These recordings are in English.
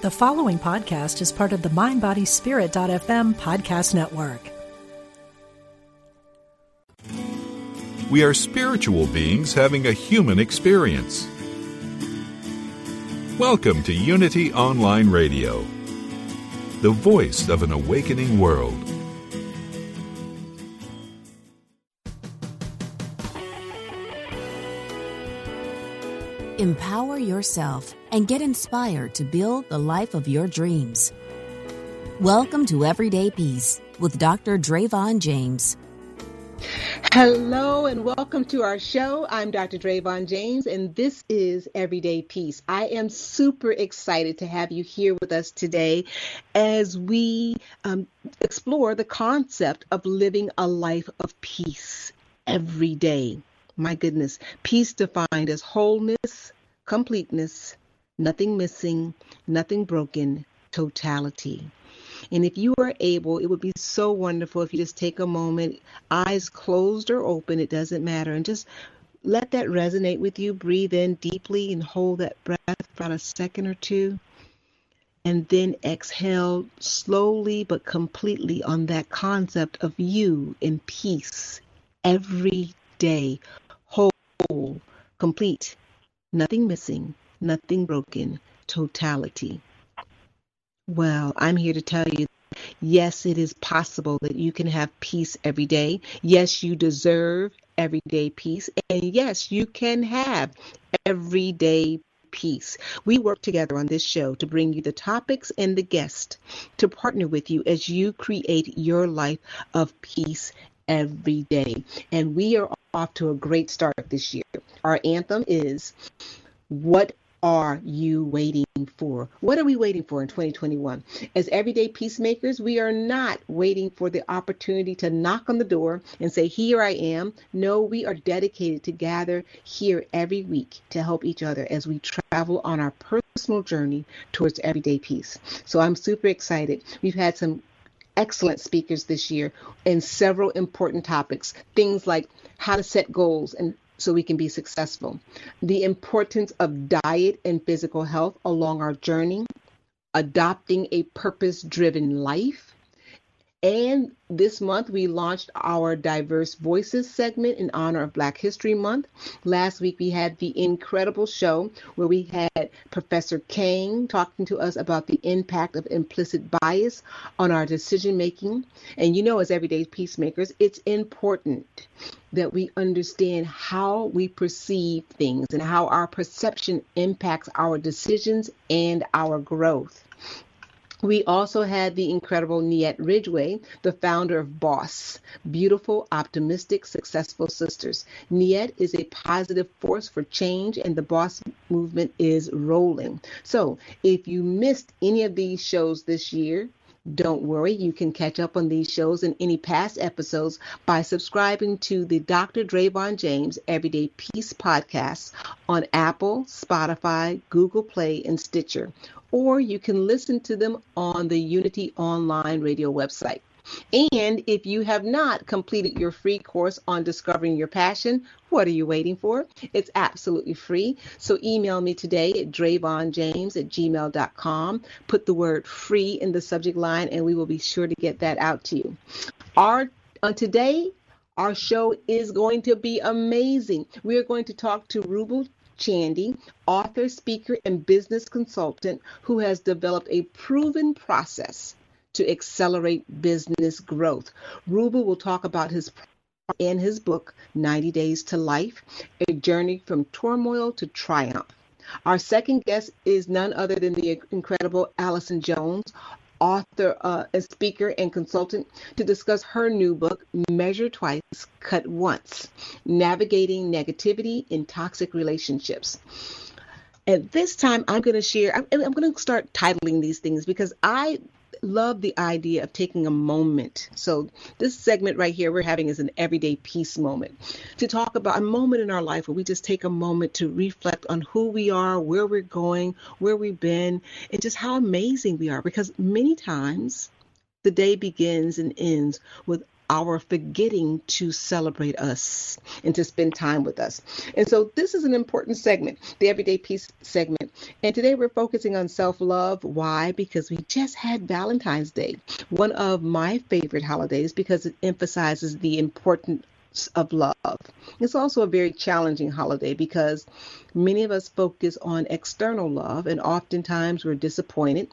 The following podcast is part of the MindBodySpirit.fm podcast network. We are spiritual beings having a human experience. Welcome to Unity Online Radio, the voice of an awakening world. Empower yourself and get inspired to build the life of your dreams. Welcome to Everyday Peace with Dr. Drayvon James. Hello and welcome to our show. I'm Dr. Drayvon James, and this is Everyday Peace. I am super excited to have you here with us today as we um, explore the concept of living a life of peace every day. My goodness, peace defined as wholeness, completeness, nothing missing, nothing broken, totality. And if you are able, it would be so wonderful if you just take a moment, eyes closed or open, it doesn't matter, and just let that resonate with you. Breathe in deeply and hold that breath for about a second or two. And then exhale slowly but completely on that concept of you in peace every day, whole, complete, nothing missing, nothing broken, totality. Well, I'm here to tell you yes, it is possible that you can have peace every day. Yes, you deserve everyday peace. And yes, you can have everyday peace. We work together on this show to bring you the topics and the guests to partner with you as you create your life of peace every day. And we are off to a great start this year. Our anthem is What are you waiting for? What are we waiting for in 2021? As everyday peacemakers, we are not waiting for the opportunity to knock on the door and say, Here I am. No, we are dedicated to gather here every week to help each other as we travel on our personal journey towards everyday peace. So I'm super excited. We've had some excellent speakers this year in several important topics. Things like how to set goals and so we can be successful, the importance of diet and physical health along our journey, adopting a purpose driven life, and this month, we launched our Diverse Voices segment in honor of Black History Month. Last week, we had the incredible show where we had Professor Kang talking to us about the impact of implicit bias on our decision making. And you know, as everyday peacemakers, it's important that we understand how we perceive things and how our perception impacts our decisions and our growth. We also had the incredible Niette Ridgway, the founder of Boss, Beautiful, Optimistic, Successful Sisters. Niette is a positive force for change, and the Boss movement is rolling. So, if you missed any of these shows this year, don't worry, you can catch up on these shows and any past episodes by subscribing to the Dr. Drayvon James Everyday Peace podcast on Apple, Spotify, Google Play, and Stitcher or you can listen to them on the Unity Online Radio website. And if you have not completed your free course on discovering your passion, what are you waiting for? It's absolutely free. So email me today at drayvonjames at gmail.com. Put the word free in the subject line, and we will be sure to get that out to you. Our today, our show is going to be amazing. We are going to talk to Rubel Chandy, author, speaker, and business consultant who has developed a proven process to accelerate business growth. Ruba will talk about his in his book 90 Days to Life, a journey from turmoil to triumph. Our second guest is none other than the incredible Allison Jones, author, uh, a speaker, and consultant to discuss her new book, Measure Twice, Cut Once Navigating Negativity in Toxic Relationships. At this time, I'm going to share, I'm, I'm going to start titling these things because I love the idea of taking a moment. So, this segment right here we're having is an everyday peace moment to talk about a moment in our life where we just take a moment to reflect on who we are, where we're going, where we've been, and just how amazing we are. Because many times the day begins and ends with our forgetting to celebrate us and to spend time with us. And so this is an important segment, the Everyday Peace segment. And today we're focusing on self love. Why? Because we just had Valentine's Day, one of my favorite holidays because it emphasizes the importance of love. It's also a very challenging holiday because many of us focus on external love, and oftentimes we're disappointed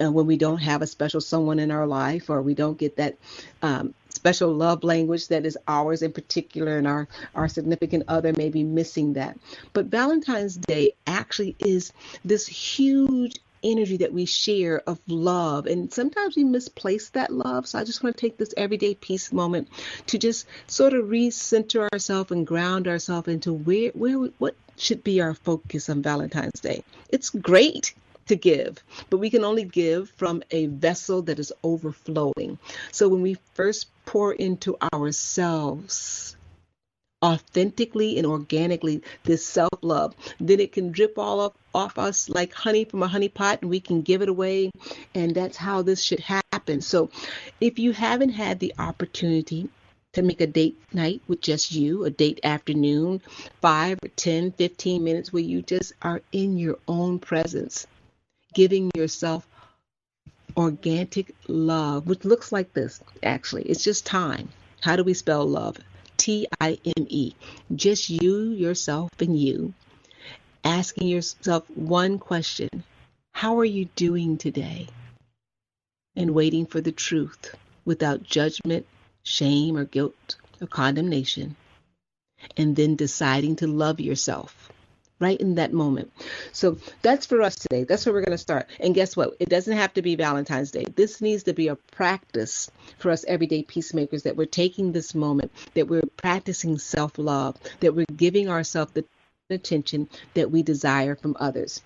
uh, when we don't have a special someone in our life or we don't get that um, special love language that is ours in particular and our our significant other may be missing that. But valentine's day actually is this huge energy that we share of love. And sometimes we misplace that love. So i just want to take this everyday peace moment to just sort of recenter ourselves and ground ourselves into where where what should be our focus on valentine's day. It's great to give, but we can only give from a vessel that is overflowing. So when we first pour into ourselves, authentically and organically this self-love then it can drip all off, off us like honey from a honey pot and we can give it away and that's how this should happen so if you haven't had the opportunity to make a date night with just you, a date afternoon, five or 10, 15 minutes where you just are in your own presence giving yourself organic love, which looks like this actually. It's just time. How do we spell love? T I M E. Just you, yourself, and you. Asking yourself one question How are you doing today? And waiting for the truth without judgment, shame, or guilt or condemnation. And then deciding to love yourself right in that moment. So that's for us today. That's where we're going to start. And guess what? It doesn't have to be Valentine's Day. This needs to be a practice for us everyday peacemakers that we're taking this moment, that we're practicing self love, that we're giving ourselves the attention that we desire from others.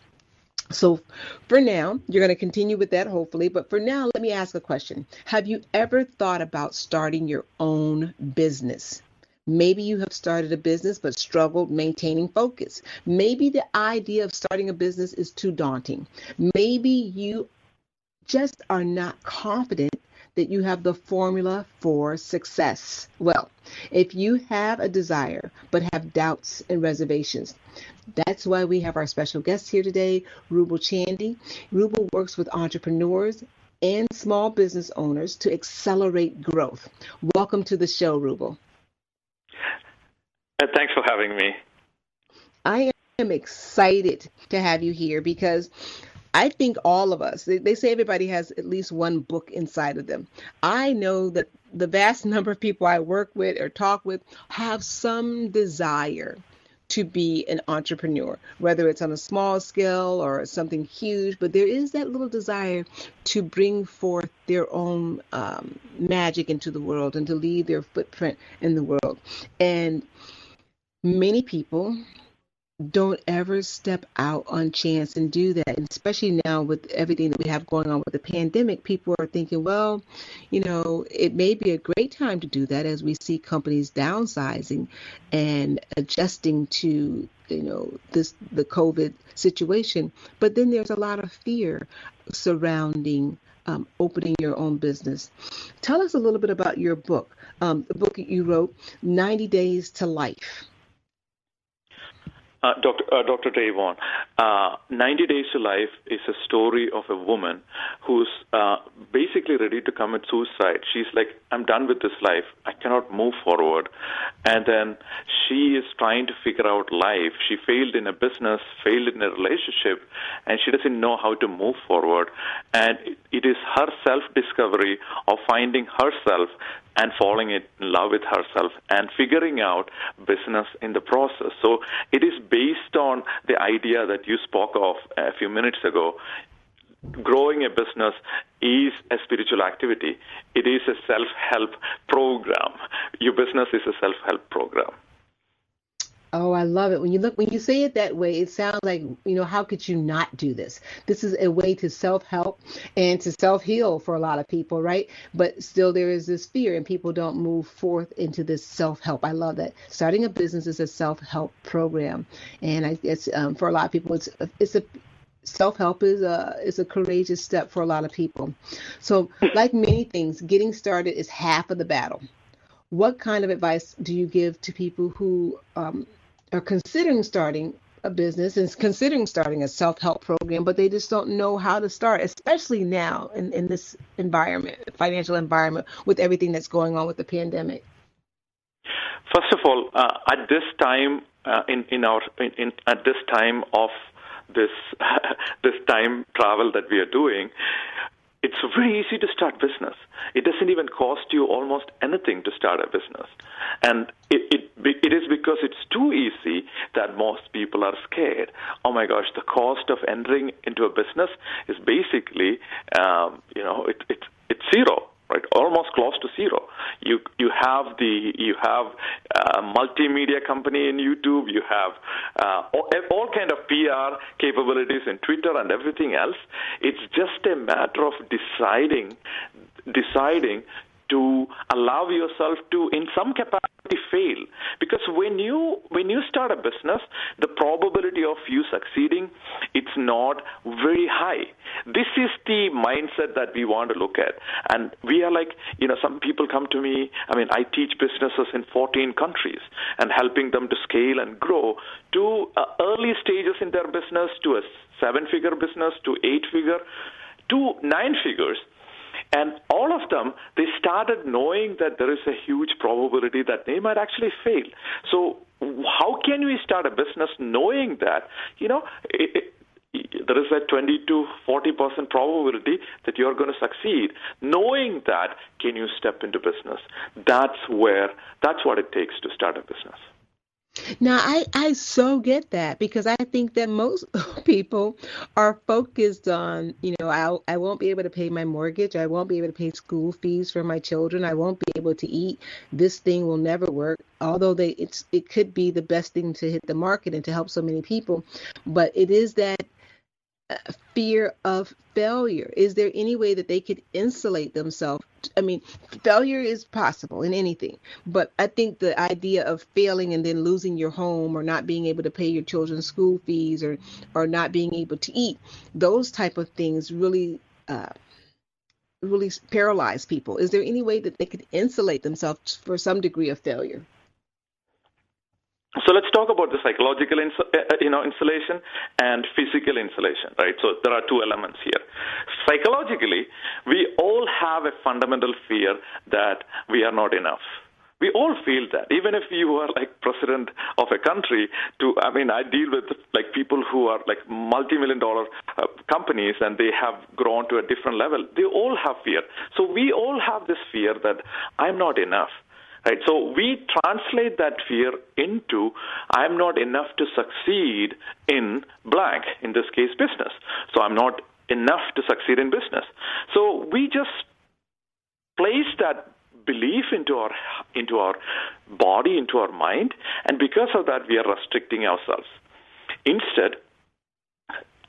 So, for now, you're going to continue with that, hopefully. But for now, let me ask a question Have you ever thought about starting your own business? Maybe you have started a business but struggled maintaining focus. Maybe the idea of starting a business is too daunting. Maybe you just are not confident that you have the formula for success. Well, if you have a desire but have doubts and reservations, that's why we have our special guest here today, Rubel Chandy. Rubel works with entrepreneurs and small business owners to accelerate growth. Welcome to the show, Rubel. Uh, thanks for having me. I am excited to have you here because I think all of us, they, they, say everybody has at least one book inside of them. I know that the vast number of people I work with or talk with have some desire to be an entrepreneur, whether it's on a small scale or something huge, but there is that little desire to bring forth their own um, magic into the world and to leave their footprint in the world. And many people don't ever step out on chance and do that. And especially now with everything that we have going on with the pandemic, people are thinking, well, you know, it may be a great time to do that as we see companies downsizing and adjusting to, you know, this the COVID situation. But then there's a lot of fear surrounding um, opening your own business. Tell us a little bit about your book, um, the book that you wrote, 90 Days to Life. Uh, Dr. Uh, Dr. Davon, uh, 90 Days to Life is a story of a woman who's uh, basically ready to commit suicide. She's like, I'm done with this life. I cannot move forward. And then she is trying to figure out life. She failed in a business, failed in a relationship, and she doesn't know how to move forward. And it is her self discovery of finding herself and falling in love with herself and figuring out business in the process. So it is based on the idea that you spoke of a few minutes ago. Growing a business is a spiritual activity. It is a self help program. Your business is a self help program. Oh, I love it. When you look when you say it that way, it sounds like, you know, how could you not do this? This is a way to self-help and to self-heal for a lot of people, right? But still there is this fear and people don't move forth into this self-help. I love that. Starting a business is a self-help program. And I guess um, for a lot of people it's it's a self-help is a is a courageous step for a lot of people. So, like many things, getting started is half of the battle what kind of advice do you give to people who um, are considering starting a business and considering starting a self-help program, but they just don't know how to start, especially now in, in this environment, financial environment, with everything that's going on with the pandemic? First of all, uh, at this time uh, in in our in, in, at this time of this this time travel that we are doing, it's very easy to start business. It doesn't even cost you almost anything to start a business, and it, it it is because it's too easy that most people are scared. Oh my gosh, the cost of entering into a business is basically, um, you know, it, it it's zero right? Almost close to zero. You you have the you have a multimedia company in YouTube. You have uh, all, all kind of PR capabilities in Twitter and everything else. It's just a matter of deciding deciding to allow yourself to, in some capacity, fail. Because when you when you start a business, the probability of you succeeding it's not very high. This is the mindset that we want to look at, and we are like, you know, some people come to me. I mean, I teach businesses in 14 countries and helping them to scale and grow to uh, early stages in their business, to a seven-figure business, to eight-figure, to nine figures and all of them, they started knowing that there is a huge probability that they might actually fail. So, how can we start a business knowing that, you know, it, it, there is a 20 to 40 percent probability that you're going to succeed. Knowing that, can you step into business? That's where, that's what it takes to start a business. Now, I, I so get that because I think that most people are focused on, you know, I, I won't be able to pay my mortgage. I won't be able to pay school fees for my children. I won't be able to eat. This thing will never work. Although they, it's, it could be the best thing to hit the market and to help so many people. But it is that fear of failure? Is there any way that they could insulate themselves? I mean, failure is possible in anything, but I think the idea of failing and then losing your home or not being able to pay your children's school fees or or not being able to eat, those type of things really uh, really paralyze people. Is there any way that they could insulate themselves for some degree of failure? So let's talk about the psychological ins- uh, uh, you know, insulation and physical insulation, right? So there are two elements here. Psychologically, we all have a fundamental fear that we are not enough. We all feel that, even if you are like president of a country. To I mean, I deal with like people who are like multi-million dollar uh, companies, and they have grown to a different level. They all have fear. So we all have this fear that I'm not enough. Right? So we translate that fear into I'm not enough to succeed in blank, in this case, business. So I'm not enough to succeed in business. So we just place that belief into our into our body, into our mind, and because of that, we are restricting ourselves. Instead,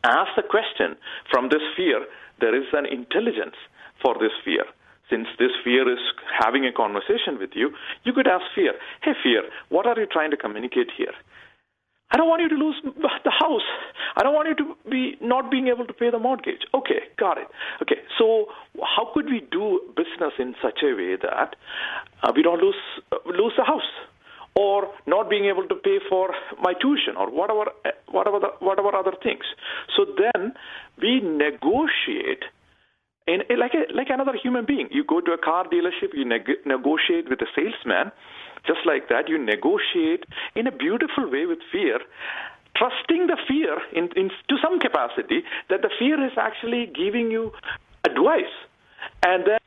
ask the question from this fear. There is an intelligence for this fear since this fear is having a conversation with you, you could ask fear, hey, fear, what are you trying to communicate here? I don't want you to lose the house. I don't want you to be not being able to pay the mortgage. Okay, got it. Okay, so how could we do business in such a way that uh, we don't lose uh, lose the house, or not being able to pay for my tuition, or whatever uh, whatever the, whatever other things? So then we negotiate in, eh, like a, like another human being. You go to a car dealership, you neg- negotiate with a salesman. Just like that, you negotiate in a beautiful way with fear, trusting the fear in, in to some capacity that the fear is actually giving you advice, and then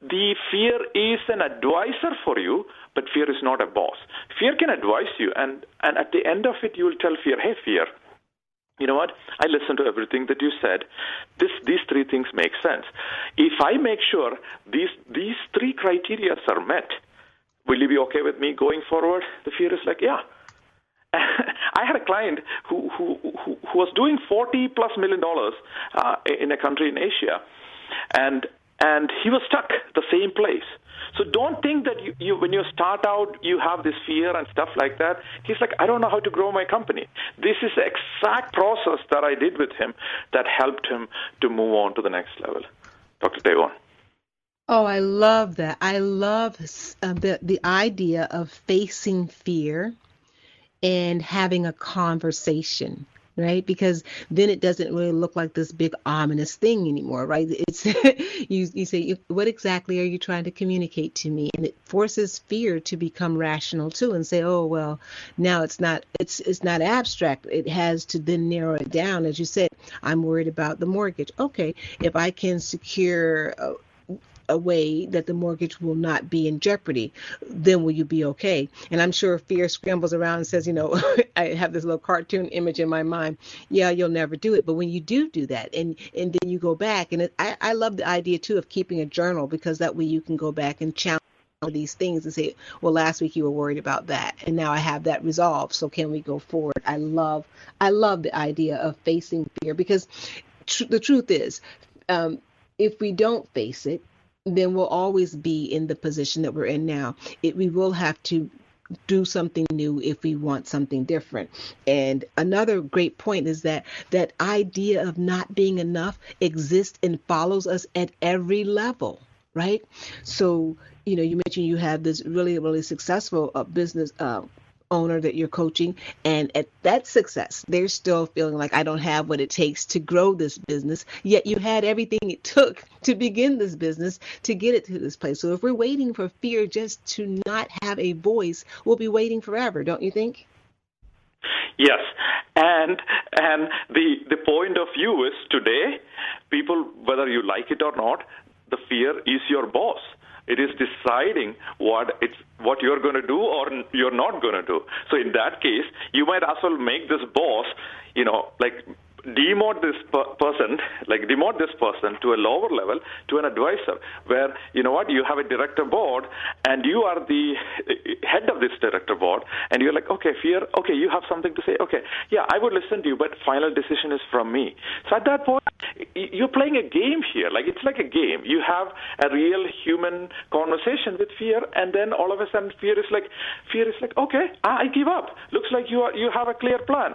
the fear is an advisor for you, but fear is not a boss. Fear can advise you, and, and at the end of it, you will tell fear, hey, fear, you know what? I listened to everything that you said. This, these three things make sense. If I make sure these these three criteria are met, will you be okay with me going forward? The fear is like, yeah. I had a client who, who who who was doing forty plus million dollars uh, in a country in Asia, and and he was stuck the same place. So don't think that you, you, when you start out, you have this fear and stuff like that. He's like, I don't know how to grow my company. This is the exact process that I did with him that helped him to move on to the next level. Dr. Devon. Oh, I love that. I love uh, the the idea of facing fear and having a conversation, right? Because then it doesn't really look like this big ominous thing anymore, right? It's you you say what exactly are you trying to communicate to me? And it forces fear to become rational too and say, "Oh, well, now it's not it's it's not abstract. It has to then narrow it down as you said, I'm worried about the mortgage. Okay, if I can secure uh, a way that the mortgage will not be in jeopardy, then will you be okay? And I'm sure fear scrambles around and says, you know, I have this little cartoon image in my mind. Yeah, you'll never do it. But when you do do that, and and then you go back, and it, I I love the idea too of keeping a journal because that way you can go back and challenge these things and say, well, last week you were worried about that, and now I have that resolved. So can we go forward? I love, I love the idea of facing fear because tr- the truth is, um, if we don't face it, then we'll always be in the position that we're in now. It, we will have to do something new if we want something different. And another great point is that that idea of not being enough exists and follows us at every level, right? So, you know, you mentioned you have this really, really successful uh, business uh, owner that you're coaching and at that success they're still feeling like i don't have what it takes to grow this business. Yet you had everything it took to begin this business to get it to this place. So if we're waiting for fear just to not have a voice we'll be waiting forever don't you think? Yes. And and the the point of view is today people whether you like it or not the fear is your boss it is deciding what it's what you're going to do or you're not going to do. So in that case, you might as well make this boss, you know, like demote this per- person, like demote this person to a lower level, to an advisor, where you know what, you have a director board, and you are the uh, head of this director board, and you're like, okay, fear, okay, you have something to say, okay, yeah, I would listen to you, but final decision is from me. So at that point, you're playing a game here, like it's like a game. You have a real human conversation with fear, and then all of a sudden, fear is like, fear is like, okay, I give up. Looks like you are, you have a clear plan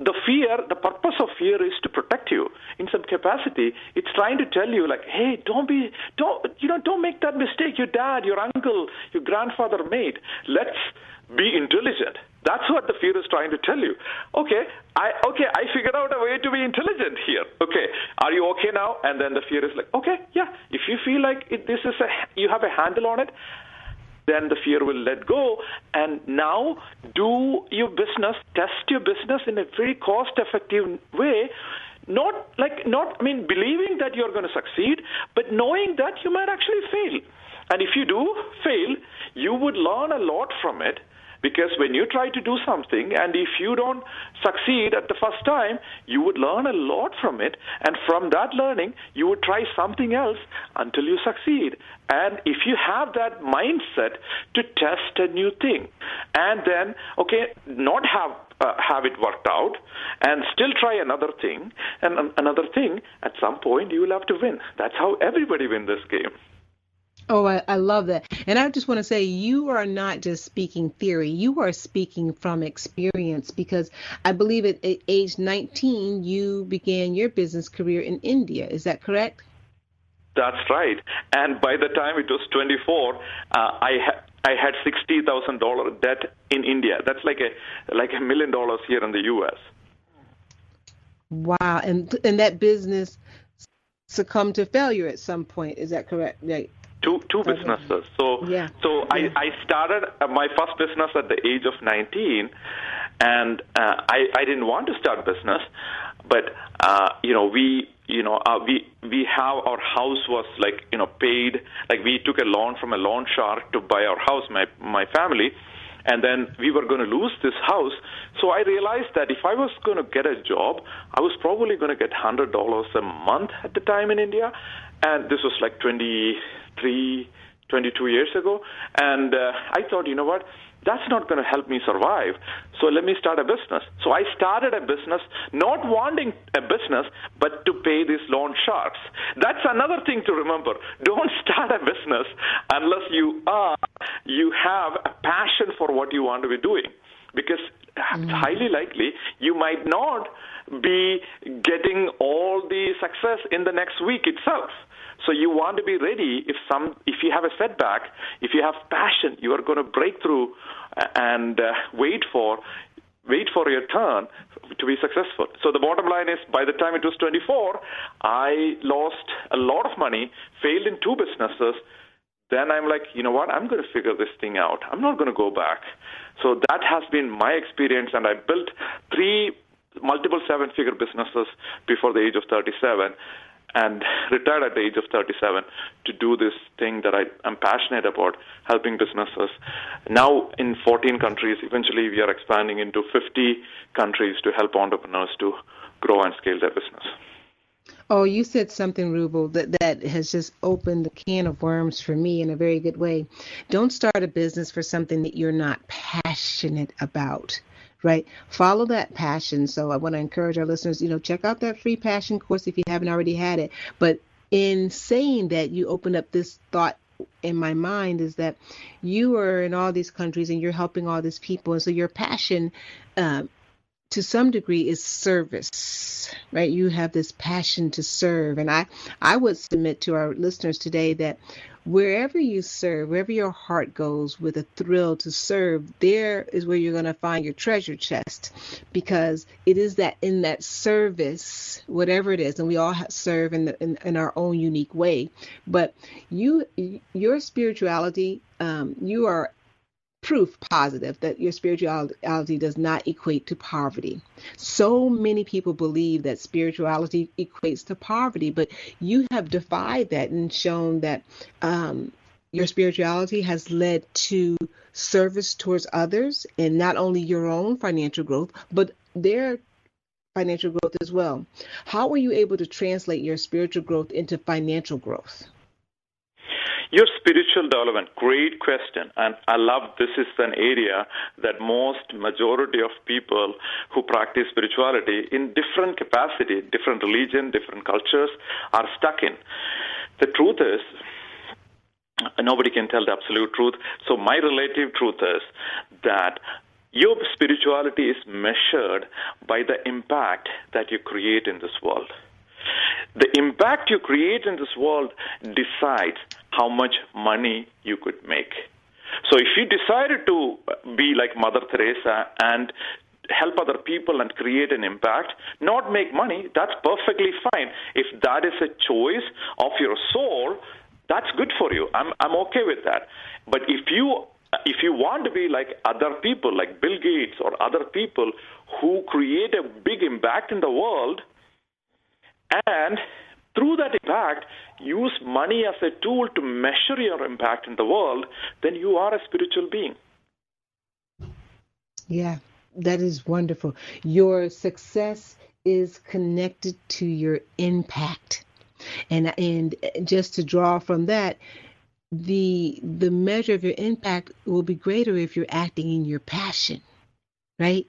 the fear, the purpose of fear is to protect you in some capacity. It's trying to tell you, like, hey, don't be, don't, you know, don't make that mistake your dad, your uncle, your grandfather made. Let's be intelligent. That's what the fear is trying to tell you. Okay, I okay, I figured out a way to be intelligent here. Okay, are you okay now? And then the fear is like, okay, yeah. If you feel like it, this is a, you have a handle on it, then the fear will let go. And now do your business, test your business in a very cost effective way. Not like, not, I mean, believing that you're going to succeed, but knowing that you might actually fail. And if you do fail, you would learn a lot from it because when you try to do something and if you don't succeed at the first time, you would learn a lot from it. And from that learning, you would try something else until you succeed. And if you have that mindset to test a new thing and then, okay, not have uh, have it worked out and still try another thing and another thing, at some point you will have to win. That's how everybody wins this game. Oh, I, I, love that. And I just want to say, you are not just speaking theory, you are speaking from experience because I believe at, at age 19, you began your business career in India. Is that correct? That's right. And by the time it was 24, uh, I had. I had sixty thousand dollar debt in India. That's like a like a million dollars here in the U.S. Wow, and and that business succumbed to failure at some point. Is that correct? Right two two businesses. So yeah. so I I started uh, my first business at the age of 19, and uh, I I didn't want to start business, but uh, you know we you know uh, we we have our house was like you know paid like we took a loan from a loan shark to buy our house my my family and then we were going to lose this house. So I realized that if I was going to get a job, I was probably going to get hundred dollars a month at the time in India, and this was like 23, 22 years ago. And uh, I thought, you know what? That's not going to help me survive. So let me start a business. So I started a business, not wanting a business, but to pay these loan sharks. That's another thing to remember. Don't start a business unless you are, you have a passion for what you want to be doing. Because mm-hmm. highly likely you might not be getting all the success in the next week itself. So you want to be ready if some if you have a setback, if you have passion, you are going to break through and uh, wait for wait for your turn to be successful. So the bottom line is by the time it was 24, I lost a lot of money, failed in two businesses. Then I'm like, you know what? I'm going to figure this thing out. I'm not going to go back. So that has been my experience, and I built three multiple seven figure businesses before the age of 37 and retired at the age of 37 to do this thing that I, am passionate about, helping businesses. Now in 14 countries, eventually we are expanding into 50 countries to help entrepreneurs to grow and scale their business. Oh, you said something, Rubel, that, that has just opened the can of worms for me in a very good way. Don't start a business for something that you're not passionate about right? Follow that passion. So I want to encourage our listeners, you know, check out that free passion course if you haven't already had it. But in saying that, you open up this thought in my mind is that you are in all these countries and you're helping all these people, and so your passion. Um, to some degree is service right you have this passion to serve and i i would submit to our listeners today that wherever you serve, wherever your heart goes with a thrill to serve, there is where you're going to find your treasure chest because it is that in that service, whatever it is, and we all serve in, the, in, in our own unique way. But you, your spirituality, um, you are proof positive that your spirituality does not equate to poverty. So many people believe that spirituality equates to poverty, but you have defied that and shown that um, your spirituality has led to service towards others and not only your own financial growth, but their financial growth as well. How were you able to translate your spiritual growth into financial growth? Your spiritual development, great question. And I love this is an area that most majority of people who practice spirituality in different capacity, different religion, different cultures are stuck in. The truth is, nobody can tell the absolute truth. So my relative truth is that your spirituality is measured by the impact that you create in this world. The impact you create in this world decides how much money you could make. So if you decided to be like Mother Teresa and help other people and create an impact, not make money, that's perfectly fine. If that is a choice of your soul, that's good for you. I'm I'm okay with that. But if you if you want to be like other people, like Bill Gates or other people who create a big impact in the world, and through that impact, use money as a tool to measure your impact in the world, then you are a spiritual being. Yeah, that is wonderful. Your success is connected to your impact. And and just to draw from that, the the measure of your impact will be greater if you're acting in your passion, right?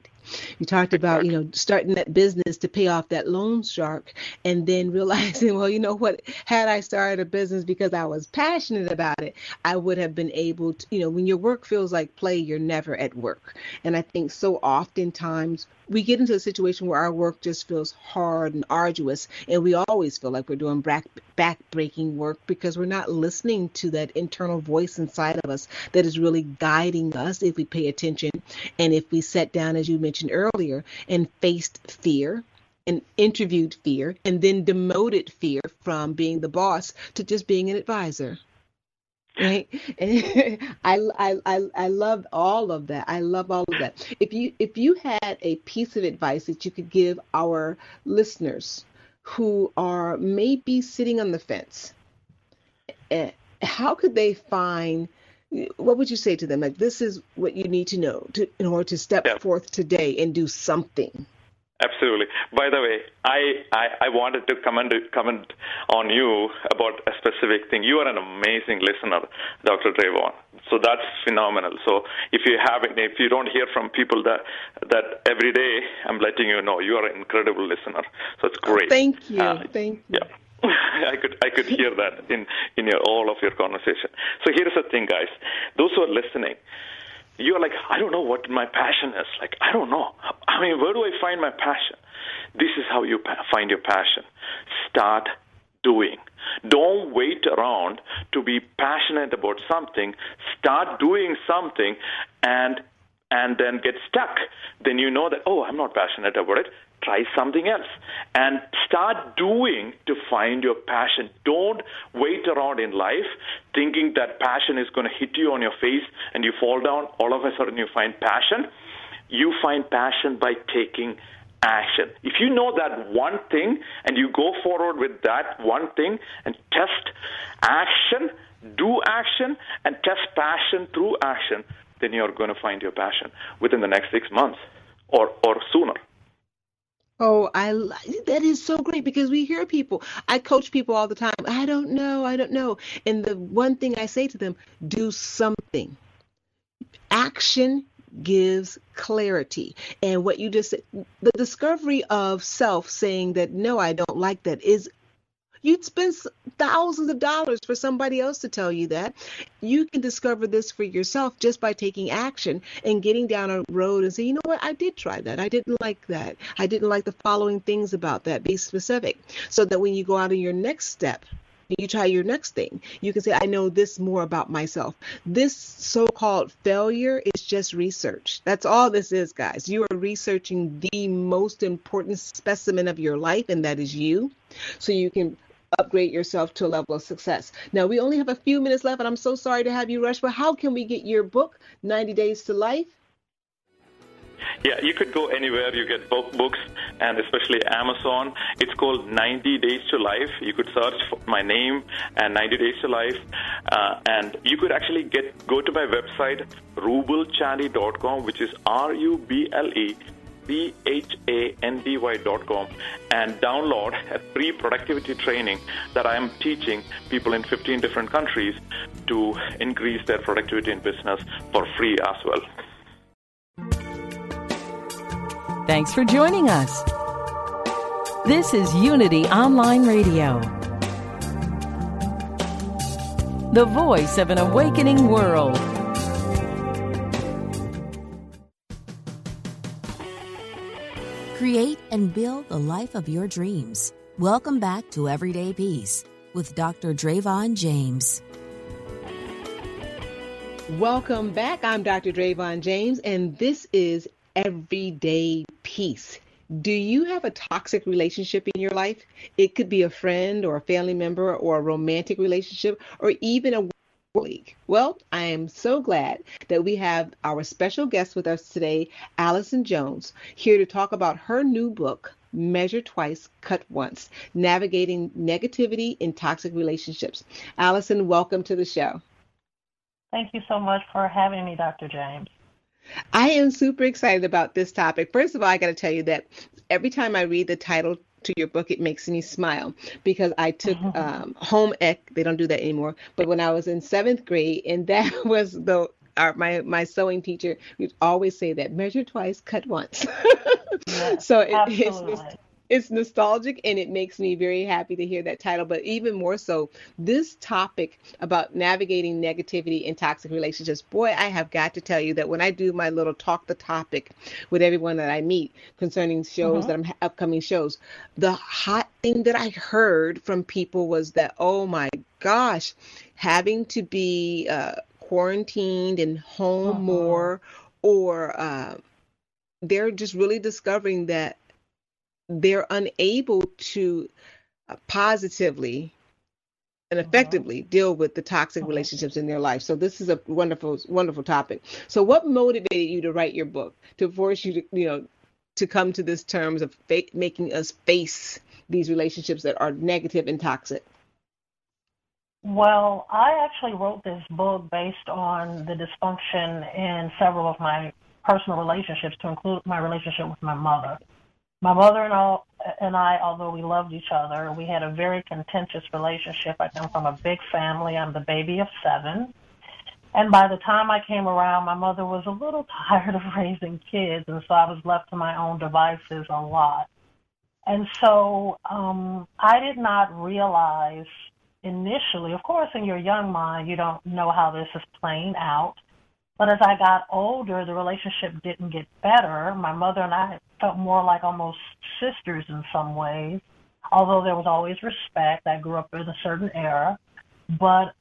You talked about, you know, starting that business to pay off that loan shark and then realizing, well, you know what, had I started a business because I was passionate about it, I would have been able to, you know, when your work feels like play, you're never at work. And I think so oftentimes we get into a situation where our work just feels hard and arduous, and we always feel like we're doing back back-breaking work because we're not listening to that internal voice inside of us that is really guiding us if we pay attention and if we sat down, as you mentioned earlier, and faced fear and interviewed fear and then demoted fear from being the boss to just being an advisor right? And I, I i i love all of that. I love all of that. If you if you had a piece of advice that you could give our listeners who are maybe sitting on the fence eh, how could they find what would you say to them? Like this is what you need to know to, in order to step yeah. forth today and do something Absolutely. By the way, I, I, I wanted to comment comment on you about a specific thing. You are an amazing listener, Dr. Drayvon. So that's phenomenal. So if you haven't, if you don't hear from people that that every day, I'm letting you know you are an incredible listener. So it's great. Thank you. Uh, Thank you. Yeah. I could I could hear that in in your all of your conversation. So here's the thing, guys. Those who are listening, you're like, I don't know what my passion is. Like, I don't know. I mean, where do I find my passion? This is how you find your passion. Start doing. Don't wait around to be passionate about something. Start doing something and and then get stuck. Then you know that, oh, I'm not passionate about it. Try something else and start doing to find your passion. Don't wait around in life thinking that passion is going to hit you on your face and you fall down. All of a sudden, you find passion. You find passion by taking action. If you know that one thing and you go forward with that one thing and test action, do action, and test passion through action, then you're going to find your passion within the next six months or, or sooner. Oh, I that is so great because we hear people. I coach people all the time. I don't know, I don't know. And the one thing I say to them, do something. Action gives clarity. And what you just the discovery of self saying that, no, I don't like that is You'd spend thousands of dollars for somebody else to tell you that. You can discover this for yourself just by taking action and getting down a road and say, you know what, I did try that. I didn't like that. I didn't like the following things about that. Be specific so that when you go out on your next step, you try your next thing. You can say, I know this more about myself. This so called failure is just research. That's all this is, guys. You are researching the most important specimen of your life, and that is you. So you can upgrade yourself to a level of success. Now, we only have a few minutes left, and I'm so sorry to have you rush, but how can we get your book, 90 Days to Life? Yeah, you could go anywhere. You get both books, and especially Amazon. It's called 90 Days to Life. You could search for my name and 90 Days to Life, uh, and you could actually get go to my website rubelchandy.com, which is R U B L E C-H-A-N-D-Y.com and download a free productivity training that I am teaching people in 15 different countries to increase their productivity in business for free as well. Thanks for joining us. This is Unity Online Radio, the voice of an awakening world. Create and build the life of your dreams. Welcome back to Everyday Peace with Dr. Drayvon James. Welcome back. I'm Dr. Drayvon James, and this is Everyday Peace. Do you have a toxic relationship in your life? It could be a friend or a family member or a romantic relationship or even a Week. Well, I am so glad that we have our special guest with us today, Allison Jones, here to talk about her new book, Measure Twice, Cut Once Navigating Negativity in Toxic Relationships. Allison, welcome to the show. Thank you so much for having me, Dr. James. I am super excited about this topic. First of all, I got to tell you that every time I read the title to your book, it makes me smile because I took mm-hmm. um, home ec. They don't do that anymore. But when I was in seventh grade, and that was the our, my my sewing teacher would always say that measure twice, cut once. yes, so it, it's it's nostalgic and it makes me very happy to hear that title. But even more so, this topic about navigating negativity in toxic relationships, boy, I have got to tell you that when I do my little talk the topic with everyone that I meet concerning shows mm-hmm. that I'm upcoming shows, the hot thing that I heard from people was that, oh my gosh, having to be uh, quarantined and home mm-hmm. more, or uh, they're just really discovering that they're unable to uh, positively and uh-huh. effectively deal with the toxic uh-huh. relationships in their life. So this is a wonderful, wonderful topic. So what motivated you to write your book? To force you to, you know, to come to this terms of fa- making us face these relationships that are negative and toxic? Well, I actually wrote this book based on the dysfunction in several of my personal relationships, to include my relationship with my mother. My mother and, all, and I, although we loved each other, we had a very contentious relationship. I come from a big family. I'm the baby of seven. And by the time I came around, my mother was a little tired of raising kids, and so I was left to my own devices a lot. And so um, I did not realize initially, of course, in your young mind, you don't know how this is playing out. But as I got older, the relationship didn't get better. My mother and I felt more like almost sisters in some ways, although there was always respect. I grew up in a certain era, but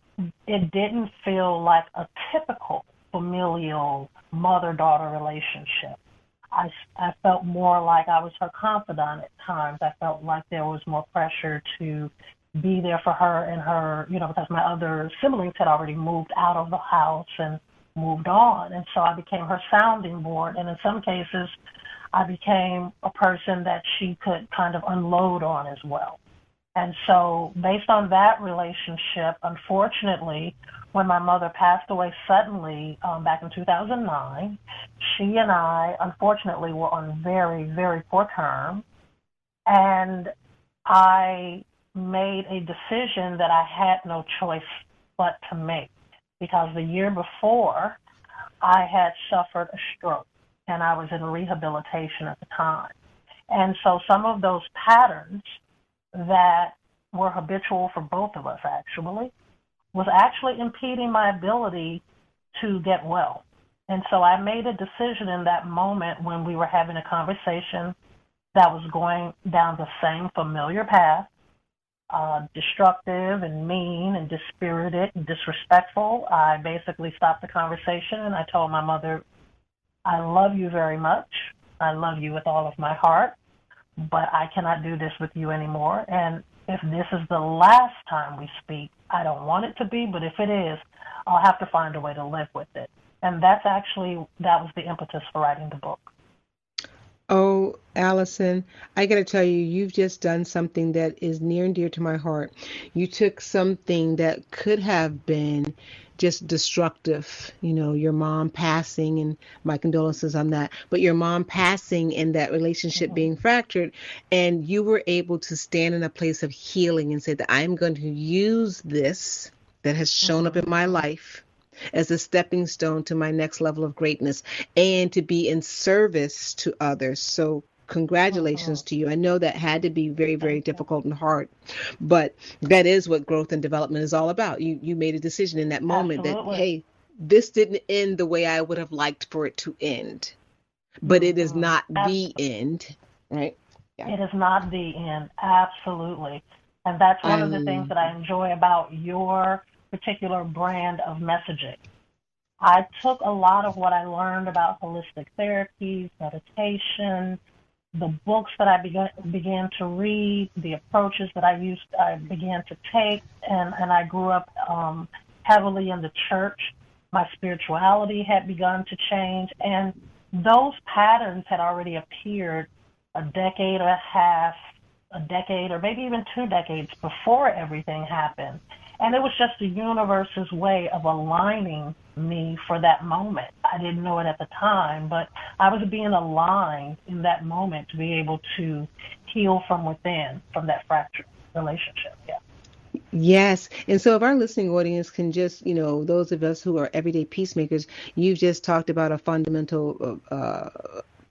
it didn't feel like a typical familial mother daughter relationship. I, I felt more like I was her confidant at times. I felt like there was more pressure to be there for her and her, you know, because my other siblings had already moved out of the house and moved on. And so I became her sounding board. And in some cases, I became a person that she could kind of unload on as well. And so, based on that relationship, unfortunately, when my mother passed away suddenly um, back in 2009, she and I, unfortunately, were on very, very poor terms. And I made a decision that I had no choice but to make because the year before, I had suffered a stroke and I was in rehabilitation at the time. And so some of those patterns that were habitual for both of us actually was actually impeding my ability to get well. And so I made a decision in that moment when we were having a conversation that was going down the same familiar path, uh, destructive and mean and dispirited and disrespectful. I basically stopped the conversation and I told my mother, I love you very much. I love you with all of my heart, but I cannot do this with you anymore. And if this is the last time we speak, I don't want it to be, but if it is, I'll have to find a way to live with it. And that's actually that was the impetus for writing the book. Oh, Allison, I got to tell you, you've just done something that is near and dear to my heart. You took something that could have been just destructive, you know, your mom passing, and my condolences on that, but your mom passing and that relationship mm-hmm. being fractured, and you were able to stand in a place of healing and say that I am going to use this that has shown mm-hmm. up in my life as a stepping stone to my next level of greatness and to be in service to others. So congratulations to you. I know that had to be very, very difficult and hard, but that is what growth and development is all about. You you made a decision in that moment Absolutely. that hey, this didn't end the way I would have liked for it to end, but it is mm-hmm. not Absolutely. the end, right? Yeah. It is not the end. Absolutely. And that's one um, of the things that I enjoy about your particular brand of messaging. I took a lot of what I learned about holistic therapies, meditation, the books that I began began to read, the approaches that I used, I began to take, and and I grew up um, heavily in the church. My spirituality had begun to change, and those patterns had already appeared a decade and a half, a decade, or maybe even two decades before everything happened. And it was just the universe's way of aligning me for that moment. I didn't know it at the time, but I was being aligned in that moment to be able to heal from within from that fractured relationship. Yeah. Yes. And so if our listening audience can just, you know, those of us who are everyday peacemakers, you've just talked about a fundamental uh,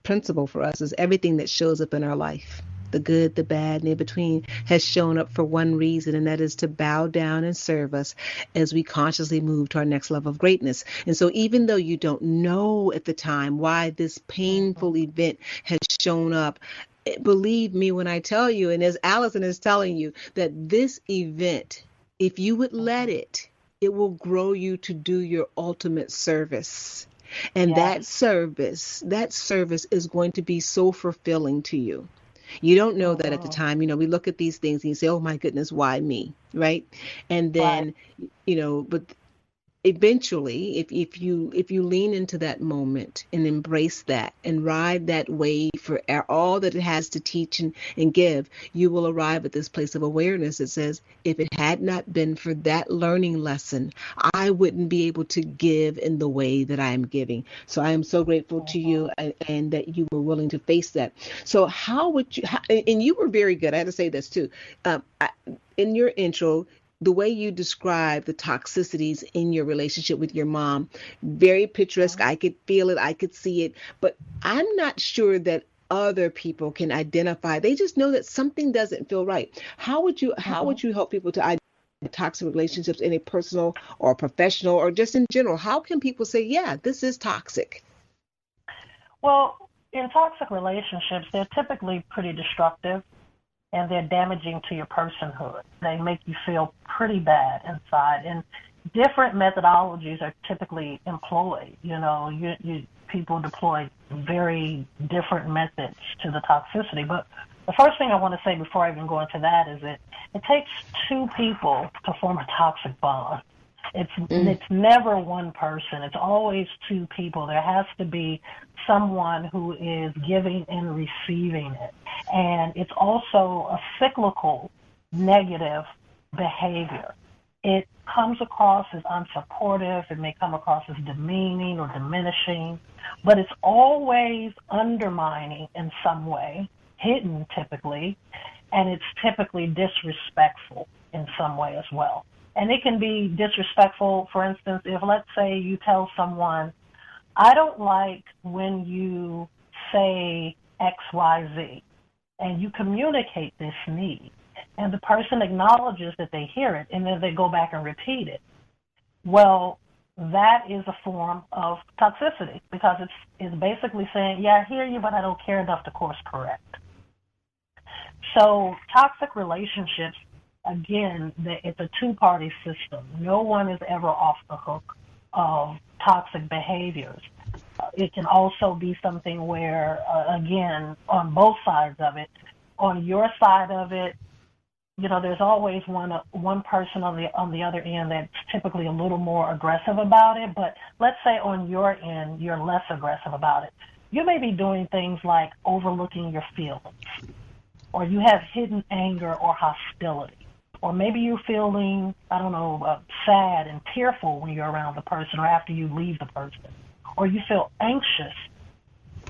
principle for us is everything that shows up in our life the good, the bad, and in between has shown up for one reason, and that is to bow down and serve us as we consciously move to our next level of greatness. And so, even though you don't know at the time why this painful event has shown up, eh, believe me when I tell you, and as Allison is telling you, that this event, if you would let it, it will grow you to do your ultimate service. And yes. that service, that service is going to be so fulfilling to you. You don't know that at the uh-huh. time. You know, we look at these things and you say, "Oh my goodness, why me?" Right? And then, right. you know, but eventually if, if you if you lean into that moment and embrace that and ride that wave for all that it has to teach and, and give you will arrive at this place of awareness that says if it had not been for that learning lesson i wouldn't be able to give in the way that i am giving. So i am so grateful to you and, and that you were willing to face that. So how would you how, and you were very good. I had to say this too. Um, I, in your intro the way you describe the toxicities in your relationship with your mom, very picturesque. Uh-huh. I could feel it, I could see it, but I'm not sure that other people can identify. They just know that something doesn't feel right. How would you how uh-huh. would you help people to identify toxic relationships in a personal or professional or just in general? How can people say, yeah, this is toxic? Well, in toxic relationships, they're typically pretty destructive and they're damaging to your personhood. They make you feel pretty bad inside. And different methodologies are typically employed. You know, you, you people deploy very different methods to the toxicity. But the first thing I want to say before I even go into that is that it takes two people to form a toxic bond. It's mm. it's never one person. It's always two people. There has to be someone who is giving and receiving it. And it's also a cyclical negative behavior. It comes across as unsupportive, it may come across as demeaning or diminishing, but it's always undermining in some way, hidden typically, and it's typically disrespectful in some way as well. And it can be disrespectful, for instance, if let's say you tell someone, I don't like when you say XYZ, and you communicate this need, and the person acknowledges that they hear it, and then they go back and repeat it. Well, that is a form of toxicity because it's, it's basically saying, Yeah, I hear you, but I don't care enough to course correct. So, toxic relationships again, it's a two party system. No one is ever off the hook of toxic behaviors. Uh, it can also be something where, uh, again, on both sides of it, on your side of it, you know, there's always one uh, one person on the on the other end that's typically a little more aggressive about it. But let's say on your end, you're less aggressive about it. You may be doing things like overlooking your feelings, or you have hidden anger or hostility or maybe you're feeling, I don't know, uh, sad and tearful when you're around the person or after you leave the person, or you feel anxious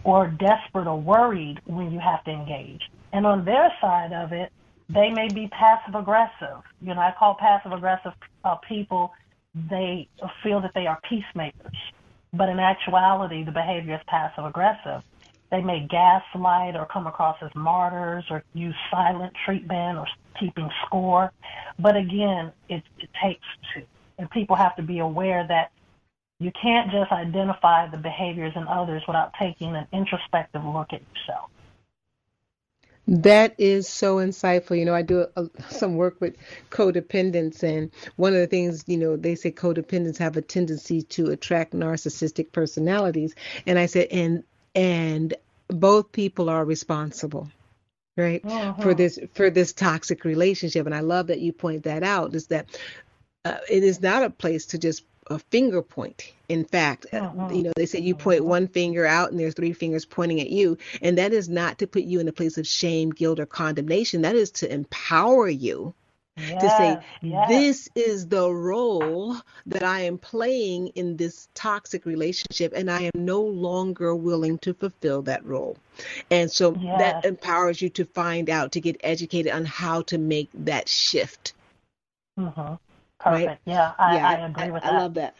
or desperate or worried when you have to engage. And on their side of it, they may be passive aggressive. You know, I call passive aggressive uh, people, they feel that they are peacemakers. But in actuality, the behavior is passive aggressive. They may gaslight or come across as martyrs or use silent treatment or keeping score. But again, it, it takes two. And people have to be aware that you can't just identify the behaviors in others without taking an introspective look at yourself. That is so insightful. You know, I do a, some work with codependents, and one of the things, you know, they say codependents have a tendency to attract narcissistic personalities. And I said, and and both people are responsible right uh-huh. for this for this toxic relationship and i love that you point that out is that uh, it is not a place to just a finger point in fact uh-huh. you know they say you point one finger out and there's three fingers pointing at you and that is not to put you in a place of shame guilt or condemnation that is to empower you yes, to say yes. this is the role that I am playing in this toxic relationship and I am no longer willing to fulfill that role. And so yes. that empowers you to find out to get educated on how to make that shift. Mm-hmm. Perfect. Right? Yeah, I, yeah, I agree I, with that. I love that.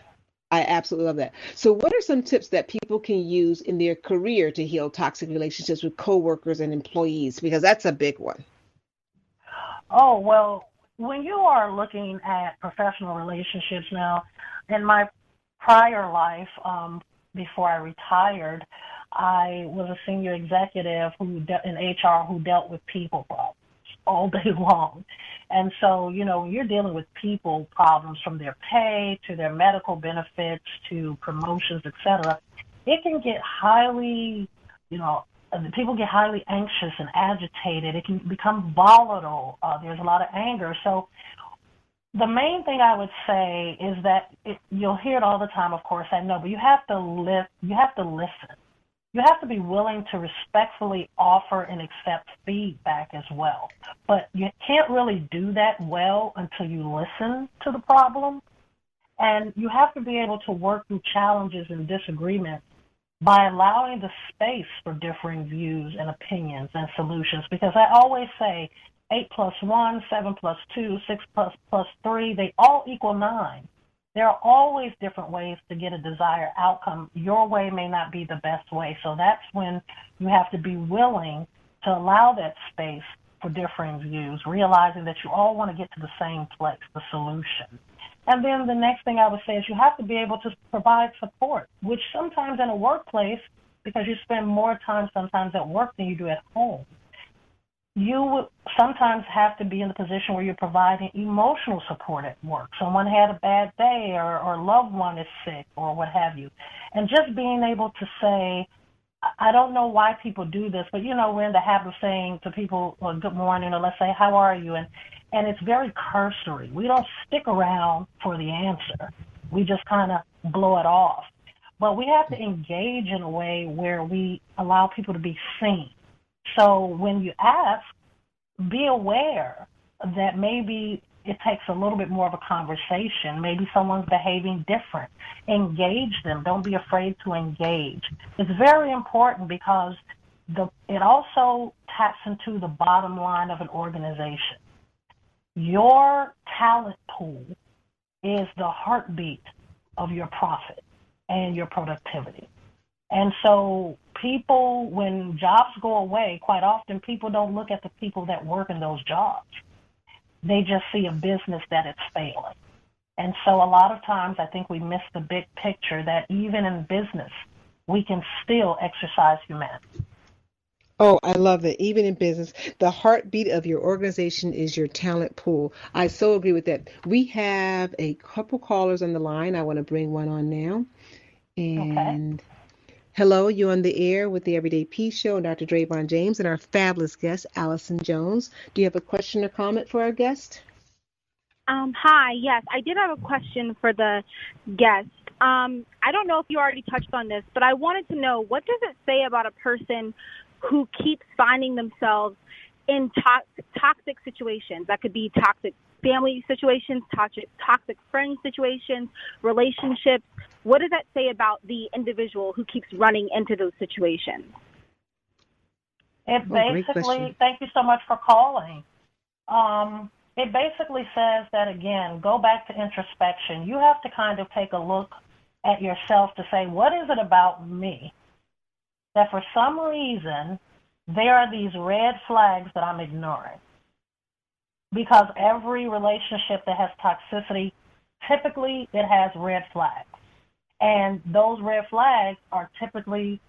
I absolutely love that. So, what are some tips that people can use in their career to heal toxic relationships with coworkers and employees? Because that's a big one. Oh, well, when you are looking at professional relationships now, in my prior life, um, before I retired, I was a senior executive who de- in HR who dealt with people problems all day long. And so, you know, you're dealing with people problems from their pay to their medical benefits to promotions, et cetera, it can get highly, you know, people get highly anxious and agitated. It can become volatile. Uh, there's a lot of anger. So the main thing I would say is that it, you'll hear it all the time. Of course, I know, but you have to You have to listen. You have to be willing to respectfully offer and accept feedback as well. But you can't really do that well until you listen to the problem. And you have to be able to work through challenges and disagreements by allowing the space for differing views and opinions and solutions. Because I always say 8 plus 1, 7 plus 2, 6 plus, plus 3, they all equal 9. There are always different ways to get a desired outcome. Your way may not be the best way. So that's when you have to be willing to allow that space for differing views, realizing that you all want to get to the same place, the solution. And then the next thing I would say is you have to be able to provide support, which sometimes in a workplace, because you spend more time sometimes at work than you do at home, you sometimes have to be in the position where you're providing emotional support at work. Someone had a bad day or, or a loved one is sick or what have you. And just being able to say, I don't know why people do this, but you know, we're in the habit of saying to people, well, good morning, or let's say, how are you? And, and it's very cursory. We don't stick around for the answer. We just kind of blow it off. But we have to engage in a way where we allow people to be seen so when you ask, be aware that maybe it takes a little bit more of a conversation. Maybe someone's behaving different. Engage them. Don't be afraid to engage. It's very important because the, it also taps into the bottom line of an organization. Your talent pool is the heartbeat of your profit and your productivity. And so people, when jobs go away, quite often people don't look at the people that work in those jobs. They just see a business that is failing. And so a lot of times I think we miss the big picture that even in business, we can still exercise humanity. Oh, I love it. Even in business, the heartbeat of your organization is your talent pool. I so agree with that. We have a couple callers on the line. I want to bring one on now. And okay. Hello, you on the air with the Everyday Peace Show and Dr. Drayvon James and our fabulous guest, Allison Jones. Do you have a question or comment for our guest? Um, hi, yes, I did have a question for the guest. Um, I don't know if you already touched on this, but I wanted to know what does it say about a person who keeps finding themselves in to- toxic situations? That could be toxic family situations, toxic, toxic friend situations, relationships. What does that say about the individual who keeps running into those situations? It oh, basically, thank you so much for calling. Um, it basically says that again, go back to introspection. You have to kind of take a look at yourself to say, what is it about me that for some reason there are these red flags that I'm ignoring? because every relationship that has toxicity, typically it has red flags. And those red flags are typically,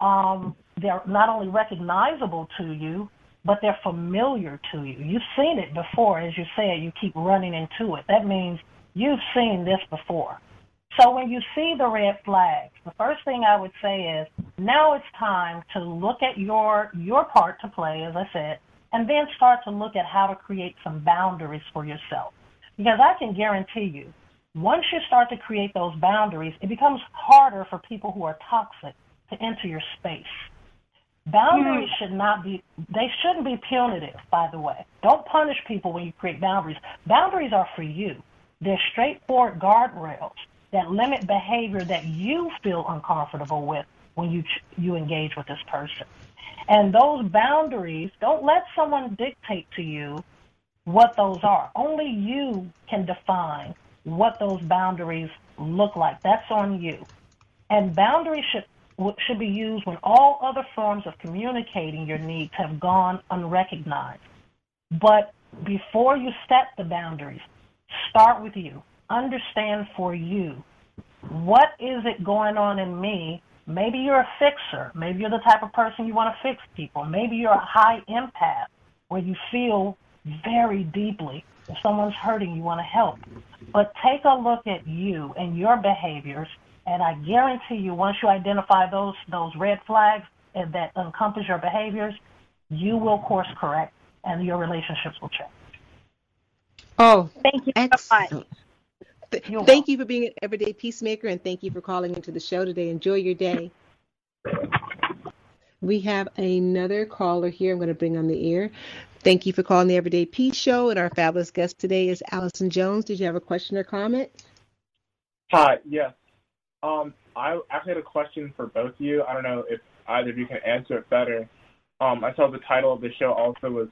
um, they're not only recognizable to you, but they're familiar to you. You've seen it before, as you said, you keep running into it. That means you've seen this before. So when you see the red flags, the first thing I would say is now it's time to look at your your part to play, as I said, and then start to look at how to create some boundaries for yourself. Because I can guarantee you, once you start to create those boundaries, it becomes harder for people who are toxic to enter your space. Boundaries mm. should not be, they shouldn't be punitive, by the way. Don't punish people when you create boundaries. Boundaries are for you. They're straightforward guardrails that limit behavior that you feel uncomfortable with when you, you engage with this person. And those boundaries, don't let someone dictate to you what those are. Only you can define what those boundaries look like. That's on you. And boundaries should should be used when all other forms of communicating your needs have gone unrecognized. But before you set the boundaries, start with you. Understand for you what is it going on in me Maybe you're a fixer. Maybe you're the type of person you want to fix people. Maybe you're a high empath where you feel very deeply. If someone's hurting, you want to help. But take a look at you and your behaviors, and I guarantee you, once you identify those those red flags and that encompass your behaviors, you will course correct, and your relationships will change. Oh, thank you excellent. so much. Th- thank welcome. you for being an everyday peacemaker, and thank you for calling into the show today. Enjoy your day. We have another caller here. I'm going to bring on the air. Thank you for calling the Everyday Peace Show, and our fabulous guest today is Allison Jones. Did you have a question or comment? Hi. Yes. Um, I actually had a question for both of you. I don't know if either of you can answer it better. Um, I saw the title of the show also was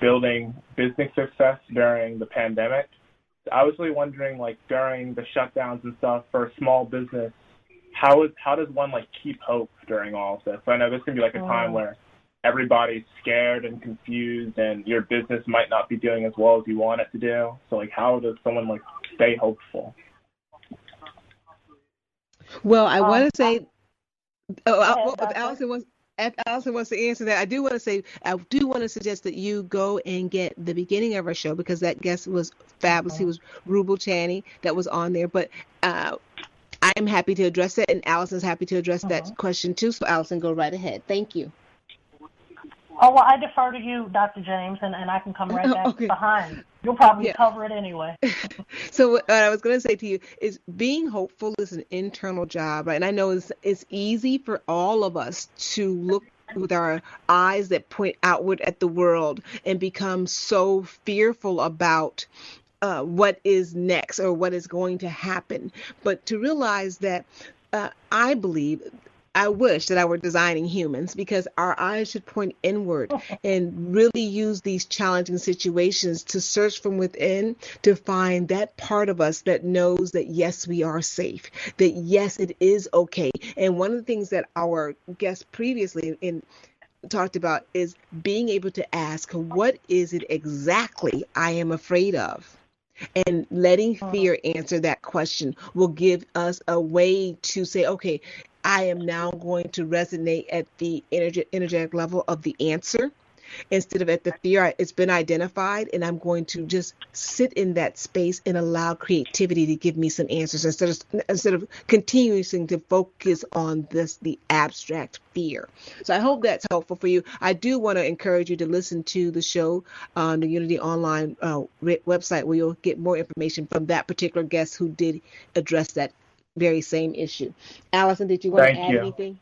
building business success during the pandemic. I was really wondering, like during the shutdowns and stuff for a small business, how is how does one like keep hope during all of this? I know this can be like a time where everybody's scared and confused, and your business might not be doing as well as you want it to do. So, like, how does someone like stay hopeful? Well, I Um, want to say, oh, well. Allison wants, if Allison wants to answer that, I do want to say, I do want to suggest that you go and get the beginning of our show because that guest was fabulous. He was Rubel Chaney that was on there, but uh, I am happy to address that, and Allison's happy to address that question too. So, Allison, go right ahead. Thank you. Oh well, I defer to you, Dr. James, and, and I can come right back Okay. behind. You'll probably Yeah. cover it anyway. So what I was going to say to you is being hopeful is an internal job, right? And I know it's it's easy for all of us to look with our eyes that point outward at the world and become so fearful about uh, what is next or what is going to happen. But to realize that uh, I believe. I wish that I were designing humans because our eyes should point inward and really use these challenging situations to search from within to find that part of us that knows that yes, we are safe, that yes, it is okay. And one of the things that our guest previously in talked about is being able to ask, what is it exactly I am afraid of? And letting uh-huh. fear answer that question will give us a way to say, okay, I am now going to resonate at the energe- energetic level of the answer instead of at the fear. It's been identified, and I'm going to just sit in that space and allow creativity to give me some answers instead of instead of continuing to focus on this the abstract fear. So I hope that's helpful for you. I do want to encourage you to listen to the show on the Unity Online uh, website, where you'll get more information from that particular guest who did address that very same issue. Allison, did you want Thank to add you. anything?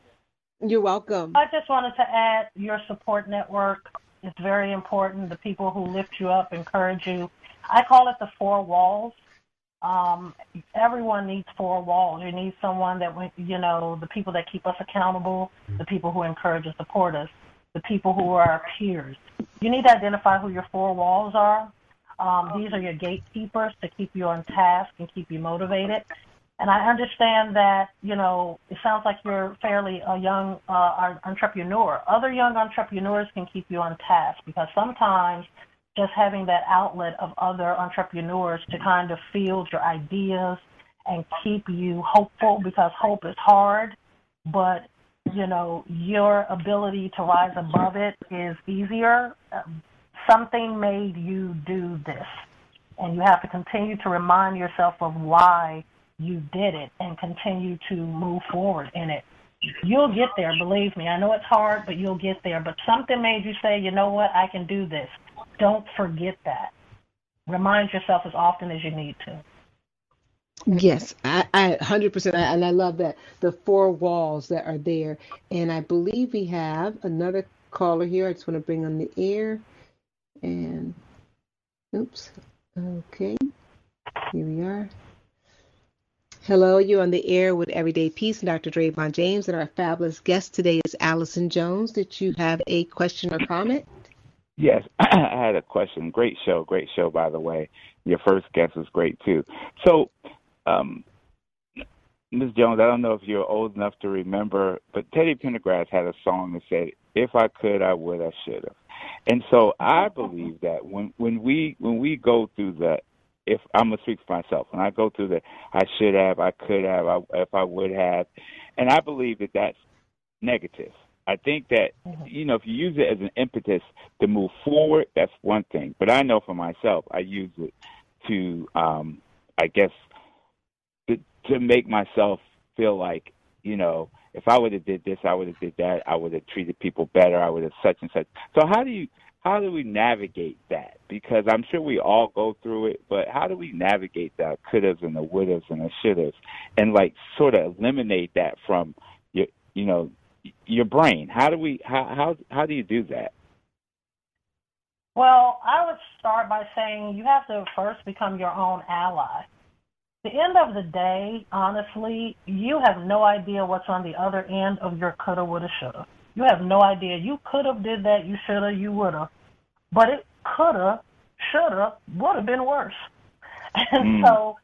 You're welcome. I just wanted to add your support network is very important. The people who lift you up, encourage you. I call it the four walls. Um, everyone needs four walls. You need someone that, when- you know, the people that keep us accountable, the people who encourage and support us, the people who are our peers. You need to identify who your four walls are. Um, these are your gatekeepers to keep you on task and keep you motivated. And I understand that, you know, it sounds like you're fairly a young uh, entrepreneur. Other young entrepreneurs can keep you on task because sometimes just having that outlet of other entrepreneurs to kind of field your ideas and keep you hopeful because hope is hard, but you know your ability to rise above it is easier. Um, Something made you do this, and you have to continue to remind yourself of why you did it and continue to move forward in it. You'll get there, believe me. I know it's hard, but you'll get there. But something made you say, you know what, I can do this. Don't forget that. Remind yourself as often as you need to. Yes, I, I 100%. And I love that. The four walls that are there. And I believe we have another caller here. I just want to bring on the air. And, oops. Okay. Here we are. Hello, you're on the air with Everyday Peace and Dr. Drayvon James. And our fabulous guest today is Allison Jones. Did you have a question or comment? Yes, I had a question. Great show, great show, by the way. Your first guest was great too. So, um, Ms. Jones, I don't know if you're old enough to remember, but Teddy Pendergrass had a song that said, "If I could, I would, I should have." And so I believe that when when we when we go through the if I'm gonna speak for myself, when I go through the I should have, I could have, I, if I would have, and I believe that that's negative. I think that you know if you use it as an impetus to move forward, that's one thing. But I know for myself, I use it to, um, I guess, to, to make myself feel like you know if I would have did this, I would have did that, I would have treated people better, I would have such and such. So how do you how do we navigate that? Because I'm sure we all go through it, but how do we navigate the couldas and the wouldas and the shouldas, and like sort of eliminate that from your you know your brain? How do we how how how do you do that? Well, I would start by saying you have to first become your own ally. The end of the day, honestly, you have no idea what's on the other end of your coulda, woulda, shoulda. You have no idea. You could have did that. You shoulda. You woulda. But it coulda, shoulda, would have been worse. And Mm. so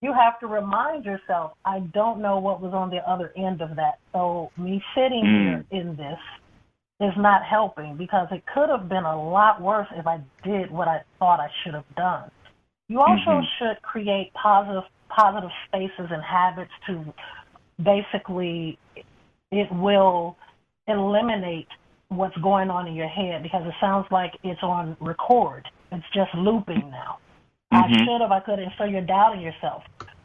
you have to remind yourself, I don't know what was on the other end of that. So me sitting Mm. here in this is not helping because it could have been a lot worse if I did what I thought I should have done. You also mm-hmm. should create positive positive spaces and habits to basically it will eliminate what's going on in your head because it sounds like it's on record. It's just looping now. Mm-hmm. I should have, I could, and so you're doubting yourself.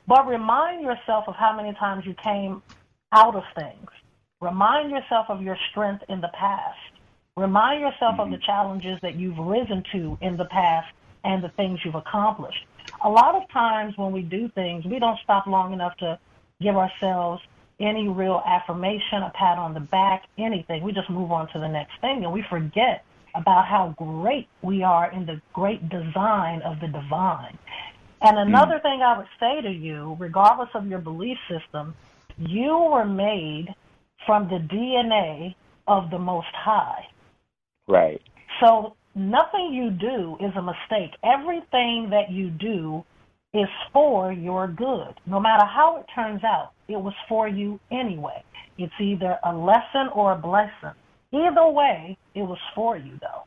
But remind yourself of how many times you came out of things. Remind yourself of your strength in the past. Remind yourself mm-hmm. of the challenges that you've risen to in the past and the things you've accomplished. A lot of times when we do things, we don't stop long enough to give ourselves any real affirmation, a pat on the back, anything. We just move on to the next thing and we forget about how great we are in the great design of the divine. And another mm. thing I would say to you, regardless of your belief system, you were made from the DNA of the Most High. Right. So nothing you do is a mistake. Everything that you do is for your good. No matter how it turns out, it was for you anyway. It's either a lesson or a blessing. Either way, it was for you, though.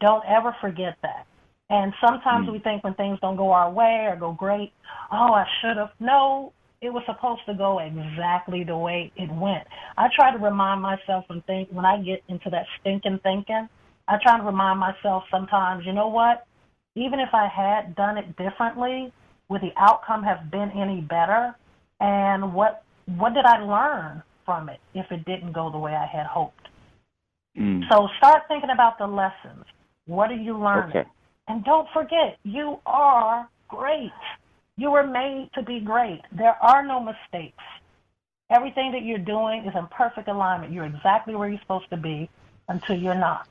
Don't ever forget that. And sometimes mm. we think when things don't go our way or go great, oh, I should have. No, it was supposed to go exactly the way it went. I try to remind myself and think when I get into that stinking thinking, I try to remind myself sometimes, you know what? Even if I had done it differently, would the outcome have been any better? And what what did I learn from it if it didn't go the way I had hoped? Mm. So start thinking about the lessons. What are you learning? Okay. And don't forget, you are great. You were made to be great. There are no mistakes. Everything that you're doing is in perfect alignment. You're exactly where you're supposed to be until you're not.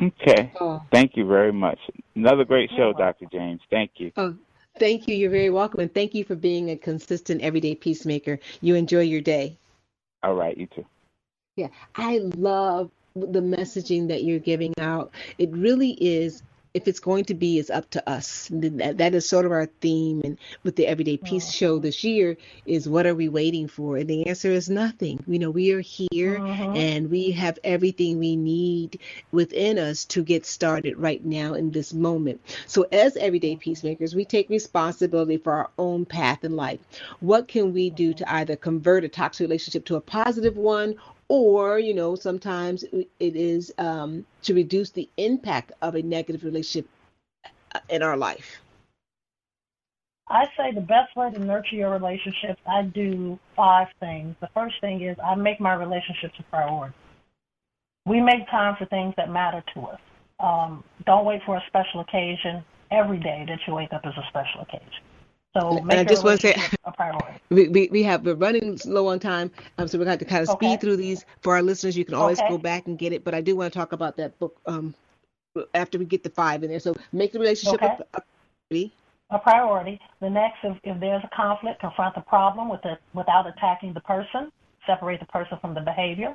Okay. Oh. Thank you very much. Another great show, Dr. James. Thank you. Oh, thank you. You're very welcome. And thank you for being a consistent everyday peacemaker. You enjoy your day. All right. You too. Yeah. I love the messaging that you're giving out. It really is if it's going to be, it's up to us. That, that is sort of our theme. And with the Everyday Peace uh-huh. show this year is what are we waiting for? And the answer is nothing. You know, we are here uh-huh. and we have everything we need within us to get started right now in this moment. So as Everyday Peacemakers, we take responsibility for our own path in life. What can we do to either convert a toxic relationship to a positive one or you know sometimes it is um, to reduce the impact of a negative relationship uh, in our life. I say the best way to nurture your relationships i do five things. The first thing is i make my relationships a priority. We make time for things that matter to us. Um, don't wait for a special occasion. Every day that you wake up is a special occasion so and I just want to say, we, we, we have we're running low on time, um, so we're going to kind of speed through these for our listeners. You can always okay. go back and get it, but I do want to talk about that book um, after we get the five in there. So make the relationship okay. a, priority. A priority. The next, if, if there's a conflict, confront the problem with the, without attacking the person. Separate the person from the behavior.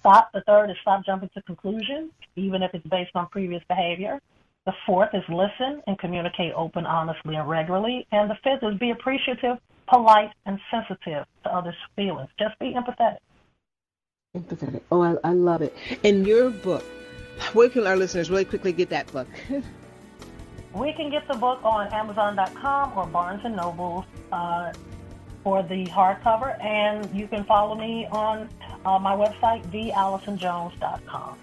Stop. The third is stop jumping to conclusions, even if it's based on previous behavior. The fourth is listen and communicate open, honestly, and regularly. And the fifth is be appreciative, polite, and sensitive to others' feelings. Just be empathetic. Empathetic. Oh, I, I love it. And your book, where can our listeners really quickly get that book? we can get the book on Amazon.com or Barnes and Noble uh, for the hardcover, and you can follow me on uh, my website, theallisonjones.com.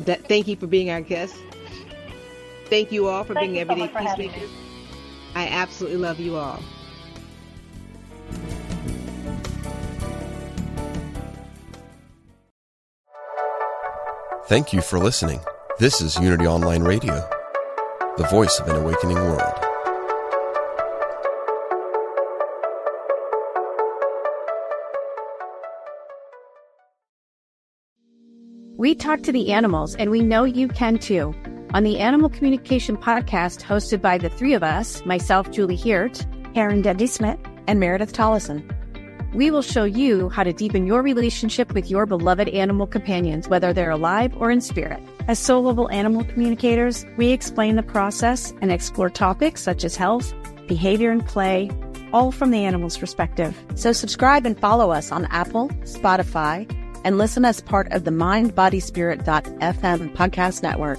That, thank you for being our guest. Thank you all for Thank being everyday so peacemakers. I absolutely love you all. Thank you for listening. This is Unity Online Radio, the voice of an awakening world. We talk to the animals, and we know you can too on the Animal Communication Podcast hosted by the three of us myself, Julie Hiert, Aaron Dudley Smith, and Meredith Tollison. We will show you how to deepen your relationship with your beloved animal companions, whether they're alive or in spirit. As soul level animal communicators, we explain the process and explore topics such as health, behavior, and play, all from the animal's perspective. So subscribe and follow us on Apple, Spotify, and listen as part of the mindbodyspirit.fm podcast network.